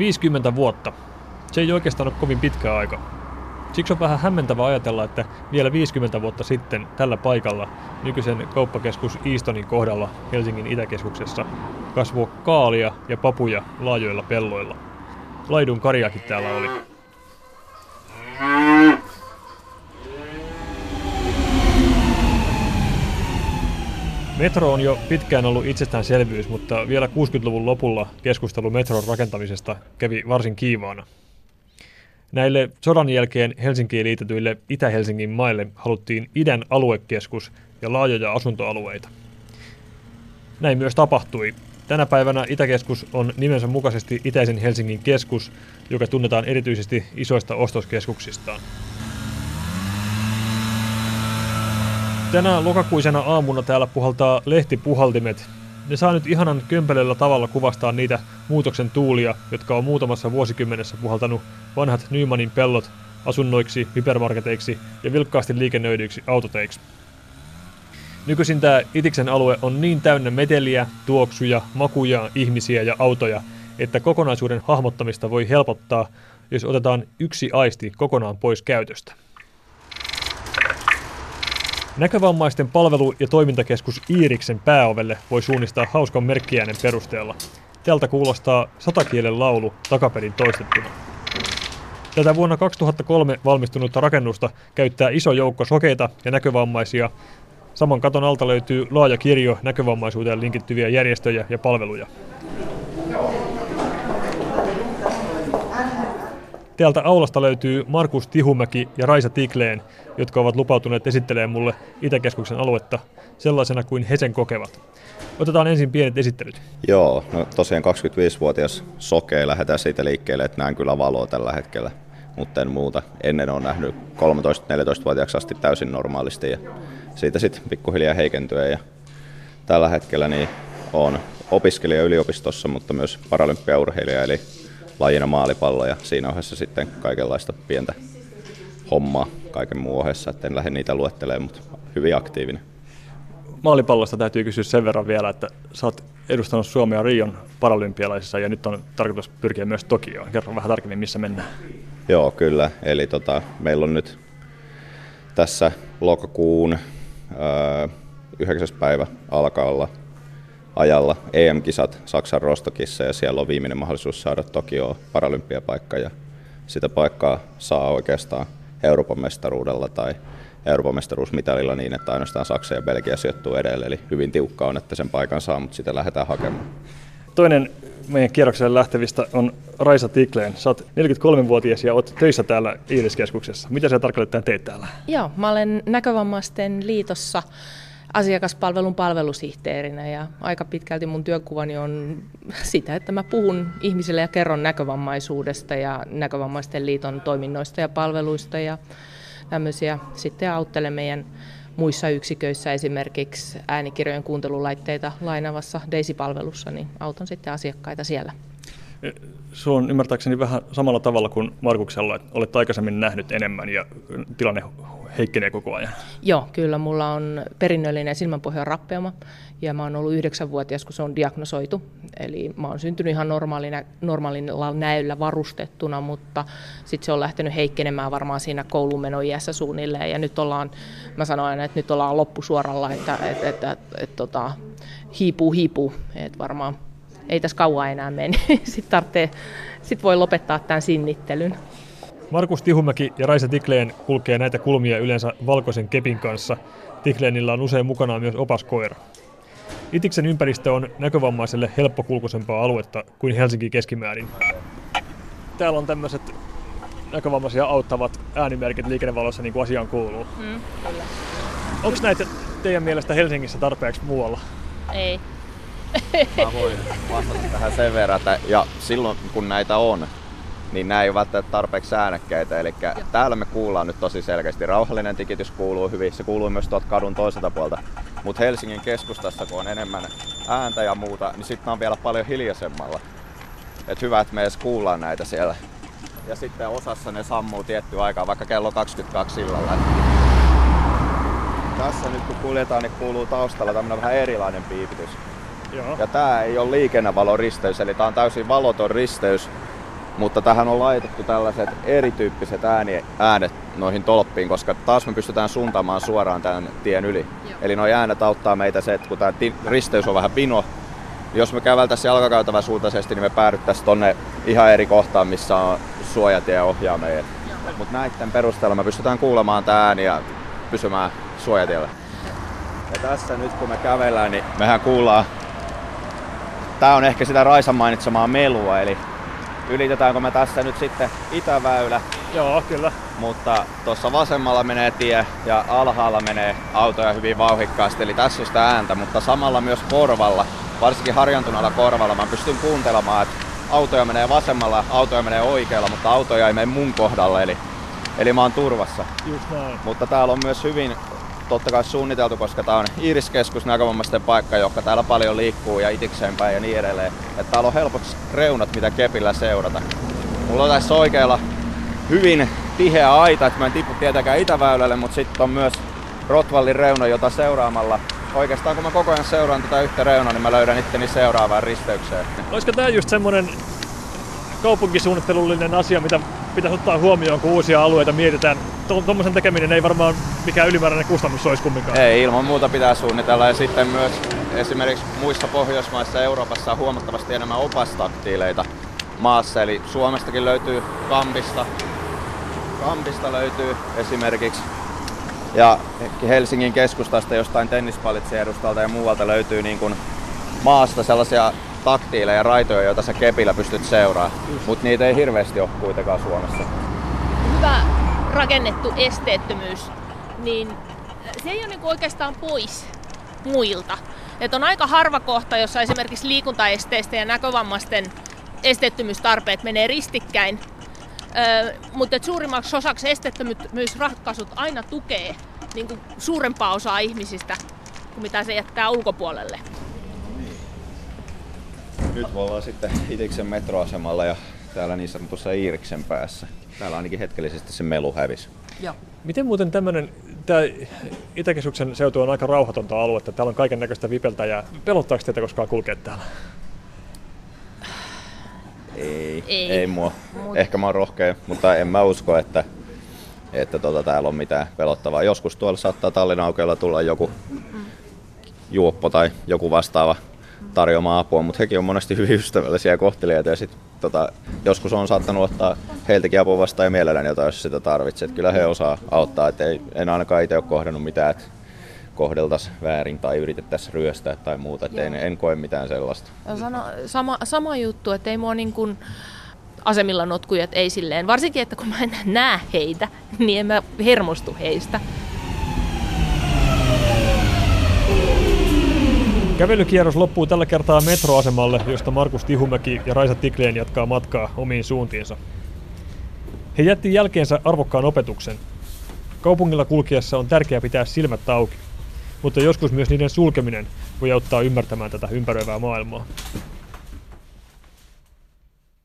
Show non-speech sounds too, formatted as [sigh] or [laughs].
50 vuotta. Se ei oikeastaan ole kovin pitkä aika. Siksi on vähän hämmentävä ajatella, että vielä 50 vuotta sitten tällä paikalla, nykyisen kauppakeskus Eastonin kohdalla Helsingin Itäkeskuksessa, kasvoi kaalia ja papuja laajoilla pelloilla. Laidun karjakin täällä oli. Metro on jo pitkään ollut itsestäänselvyys, mutta vielä 60-luvun lopulla keskustelu metron rakentamisesta kävi varsin kiivaana. Näille sodan jälkeen Helsinkiin liitetyille Itä-Helsingin maille haluttiin idän aluekeskus ja laajoja asuntoalueita. Näin myös tapahtui. Tänä päivänä Itäkeskus on nimensä mukaisesti Itäisen Helsingin keskus, joka tunnetaan erityisesti isoista ostoskeskuksistaan. Tänä lokakuisena aamuna täällä puhaltaa lehtipuhaltimet. Ne saa nyt ihanan kömpelellä tavalla kuvastaa niitä muutoksen tuulia, jotka on muutamassa vuosikymmenessä puhaltanut vanhat Nymanin pellot asunnoiksi, hypermarketeiksi ja vilkkaasti liikennöidyiksi autoteiksi. Nykyisin tämä Itiksen alue on niin täynnä meteliä, tuoksuja, makuja, ihmisiä ja autoja, että kokonaisuuden hahmottamista voi helpottaa, jos otetaan yksi aisti kokonaan pois käytöstä. Näkövammaisten palvelu- ja toimintakeskus Iiriksen pääovelle voi suunnistaa hauskan merkkiäänen perusteella. Tältä kuulostaa satakielen laulu takaperin toistettuna. Tätä vuonna 2003 valmistunutta rakennusta käyttää iso joukko sokeita ja näkövammaisia. Saman katon alta löytyy laaja kirjo näkövammaisuuteen linkittyviä järjestöjä ja palveluja. Täältä aulasta löytyy Markus Tihumäki ja Raisa Tikleen, jotka ovat lupautuneet esittelemään mulle Itäkeskuksen aluetta sellaisena kuin he sen kokevat. Otetaan ensin pienet esittelyt. Joo, no tosiaan 25-vuotias sokea, lähdetään siitä liikkeelle, että näen kyllä valoa tällä hetkellä, mutta en muuta. Ennen on nähnyt 13-14-vuotiaaksi asti täysin normaalisti ja siitä sitten pikkuhiljaa heikentyä ja tällä hetkellä niin on opiskelija yliopistossa, mutta myös paralympiaurheilija, eli lajina maalipallo ja siinä ohessa sitten kaikenlaista pientä hommaa kaiken muun ohessa, että en lähde niitä luettelemaan, mutta hyvin aktiivinen. Maalipallosta täytyy kysyä sen verran vielä, että sä oot edustanut Suomea Rion paralympialaisissa ja nyt on tarkoitus pyrkiä myös Tokioon. Kerro vähän tarkemmin, missä mennään. Joo, kyllä. Eli tota, meillä on nyt tässä lokakuun öö, 9. päivä alkaa olla ajalla EM-kisat Saksan Rostokissa ja siellä on viimeinen mahdollisuus saada Tokio paralympiapaikka ja sitä paikkaa saa oikeastaan Euroopan mestaruudella tai Euroopan mestaruusmitalilla niin, että ainoastaan Saksa ja Belgia sijoittuu edelleen. Eli hyvin tiukka on, että sen paikan saa, mutta sitä lähdetään hakemaan. Toinen meidän kierrokselle lähtevistä on Raisa Tikleen. Sä oot 43-vuotias ja oot töissä täällä Iiriskeskuksessa. Mitä sä tarkalleen teet täällä? Joo, mä olen Näkövammaisten liitossa asiakaspalvelun palvelusihteerinä ja aika pitkälti mun työkuvani on sitä, että mä puhun ihmisille ja kerron näkövammaisuudesta ja näkövammaisten liiton toiminnoista ja palveluista ja tämmöisiä. Sitten auttelen meidän muissa yksiköissä esimerkiksi äänikirjojen kuuntelulaitteita lainavassa Daisy-palvelussa, niin autan sitten asiakkaita siellä. Se on ymmärtääkseni vähän samalla tavalla kuin Markuksella, että olet aikaisemmin nähnyt enemmän ja tilanne heikkenee koko ajan. Joo, kyllä. Mulla on perinnöllinen silmänpohjan rappeuma ja mä oon ollut yhdeksänvuotias, kun se on diagnosoitu. Eli mä oon syntynyt ihan normaalina, normaalilla näyllä varustettuna, mutta sitten se on lähtenyt heikkenemään varmaan siinä koulumenon iässä suunnilleen. Ja nyt ollaan, mä sanoin aina, että nyt ollaan loppusuoralla, että et, et, et, et, et, tota, hiipuu, hiipuu. Et varmaan ei tässä kauan enää mene. [laughs] sitten sit voi lopettaa tämän sinnittelyn. Markus Tihumäki ja Raisa Tikleen kulkee näitä kulmia yleensä valkoisen kepin kanssa. Tikleenillä on usein mukana myös opaskoira. Itiksen ympäristö on näkövammaiselle helppokulkuisempaa aluetta kuin Helsinki keskimäärin. Täällä on tämmöiset näkövammaisia auttavat äänimerkit liikennevalossa niin kuin asiaan kuuluu. Mm, Onko näitä teidän mielestä Helsingissä tarpeeksi muualla? Ei. Mä voin vastata tähän sen verran, että ja silloin kun näitä on, niin nämä ei ole välttämättä tarpeeksi äänekkäitä. Eli täällä me kuullaan nyt tosi selkeästi. Rauhallinen tikitys kuuluu hyvin, se kuuluu myös tuolta kadun toiselta puolta. Mutta Helsingin keskustassa, kun on enemmän ääntä ja muuta, niin sitten on vielä paljon hiljaisemmalla. Et hyvä, että me edes kuullaan näitä siellä. Ja sitten osassa ne sammuu tietty aikaa, vaikka kello 22 illalla. Tässä nyt kun kuljetaan, niin kuuluu taustalla tämmönen vähän erilainen piipitys. Joo. Ja tää ei ole liikennevaloristeys, eli tää on täysin valoton risteys, Mutta tähän on laitettu tällaiset erityyppiset ääni, äänet noihin tolppiin, koska taas me pystytään suuntaamaan suoraan tämän tien yli. Joo. Eli nuo äänet auttaa meitä se, että kun tämä risteys on vähän pino, jos me käveltäisiin jalkakäytävän suuntaisesti, niin me päädyttäisiin tonne ihan eri kohtaan, missä on suojatie ja ohjaa meidät. Mutta näiden perusteella me pystytään kuulemaan tämä ääni ja pysymään suojatiellä. Ja tässä nyt kun me kävellään, niin mehän kuullaan, tää on ehkä sitä Raisan mainitsemaa melua, eli ylitetäänkö me tässä nyt sitten Itäväylä. Joo, kyllä. Mutta tuossa vasemmalla menee tie ja alhaalla menee autoja hyvin vauhikkaasti, eli tässä on sitä ääntä, mutta samalla myös korvalla, varsinkin harjantuneella korvalla, mä pystyn kuuntelemaan, että autoja menee vasemmalla, autoja menee oikealla, mutta autoja ei mene mun kohdalle, eli, eli mä oon turvassa. Just näin. Mutta täällä on myös hyvin totta kai suunniteltu, koska tää on Iiriskeskus näkövammaisten paikka, joka täällä paljon liikkuu ja itikseen päin ja niin edelleen. Että täällä on helpot reunat, mitä kepillä seurata. Mulla on tässä oikealla hyvin tiheä aita, että mä en tipu tietenkään Itäväylälle, mutta sitten on myös Rotvallin reuna, jota seuraamalla oikeastaan kun mä koko ajan seuraan tätä yhtä reunaa, niin mä löydän itteni seuraavaan risteykseen. Olisiko tämä just semmonen kaupunkisuunnittelullinen asia, mitä pitäisi ottaa huomioon, kun uusia alueita mietitään? Tuommoisen tekeminen ei varmaan mikään ylimääräinen kustannus olisi kumminkaan. Ei, ilman muuta pitää suunnitella ja sitten myös esimerkiksi muissa Pohjoismaissa ja Euroopassa on huomattavasti enemmän opastaktiileita maassa, eli Suomestakin löytyy Kampista, Kampista löytyy esimerkiksi ja Helsingin keskustasta jostain tennispallitsien edustalta ja muualta löytyy niin kuin maasta sellaisia taktiileja ja raitoja, joita sä kepillä pystyt seuraamaan. Mutta niitä ei hirveästi ole kuitenkaan Suomessa. Hyvä rakennettu esteettömyys, niin se ei ole niin oikeastaan pois muilta. Et on aika harva kohta, jossa esimerkiksi liikuntaesteistä ja näkövammaisten esteettömyystarpeet menee ristikkäin. Ö, mutta suurimmaksi osaksi esteettömyysratkaisut aina tukee niin kuin suurempaa osaa ihmisistä kuin mitä se jättää ulkopuolelle. Nyt me ollaan sitten Itiksen metroasemalla ja täällä niin sanotussa Iiriksen päässä. Täällä ainakin hetkellisesti se melu hävisi. Joo. Miten muuten tämmöinen, tämä Itäkeskuksen seutu on aika rauhatonta aluetta, täällä on kaiken näköistä vipeltä pelottaako teitä koskaan kulkea täällä? Ei, ei, ei mua. Mut. Ehkä mä oon rohkea, mutta en mä usko, että, että tota, täällä on mitään pelottavaa. Joskus tuolla saattaa Tallinnan tulla joku mm. juoppo tai joku vastaava tarjoamaan apua, mutta hekin on monesti hyvin ystävällisiä ja kohteliaita ja sit, tota, joskus on saattanut ottaa heiltäkin apua vastaan ja mielelläni jotain, jos sitä tarvitsee. Et kyllä he osaa auttaa, et ei, en ainakaan itse ole kohdannut mitään, että kohdeltaisiin väärin tai yritettäisiin ryöstää tai muuta, että en, en koe mitään sellaista. Sano, sama, sama juttu, että ei mua niin kuin asemilla notkujat ei silleen, varsinkin että kun mä en näe heitä, niin en mä hermostu heistä. Kävelykierros loppuu tällä kertaa metroasemalle, josta Markus Tihumäki ja Raisa Tikleen jatkaa matkaa omiin suuntiinsa. He jätti jälkeensä arvokkaan opetuksen. Kaupungilla kulkiessa on tärkeää pitää silmät auki, mutta joskus myös niiden sulkeminen voi auttaa ymmärtämään tätä ympäröivää maailmaa.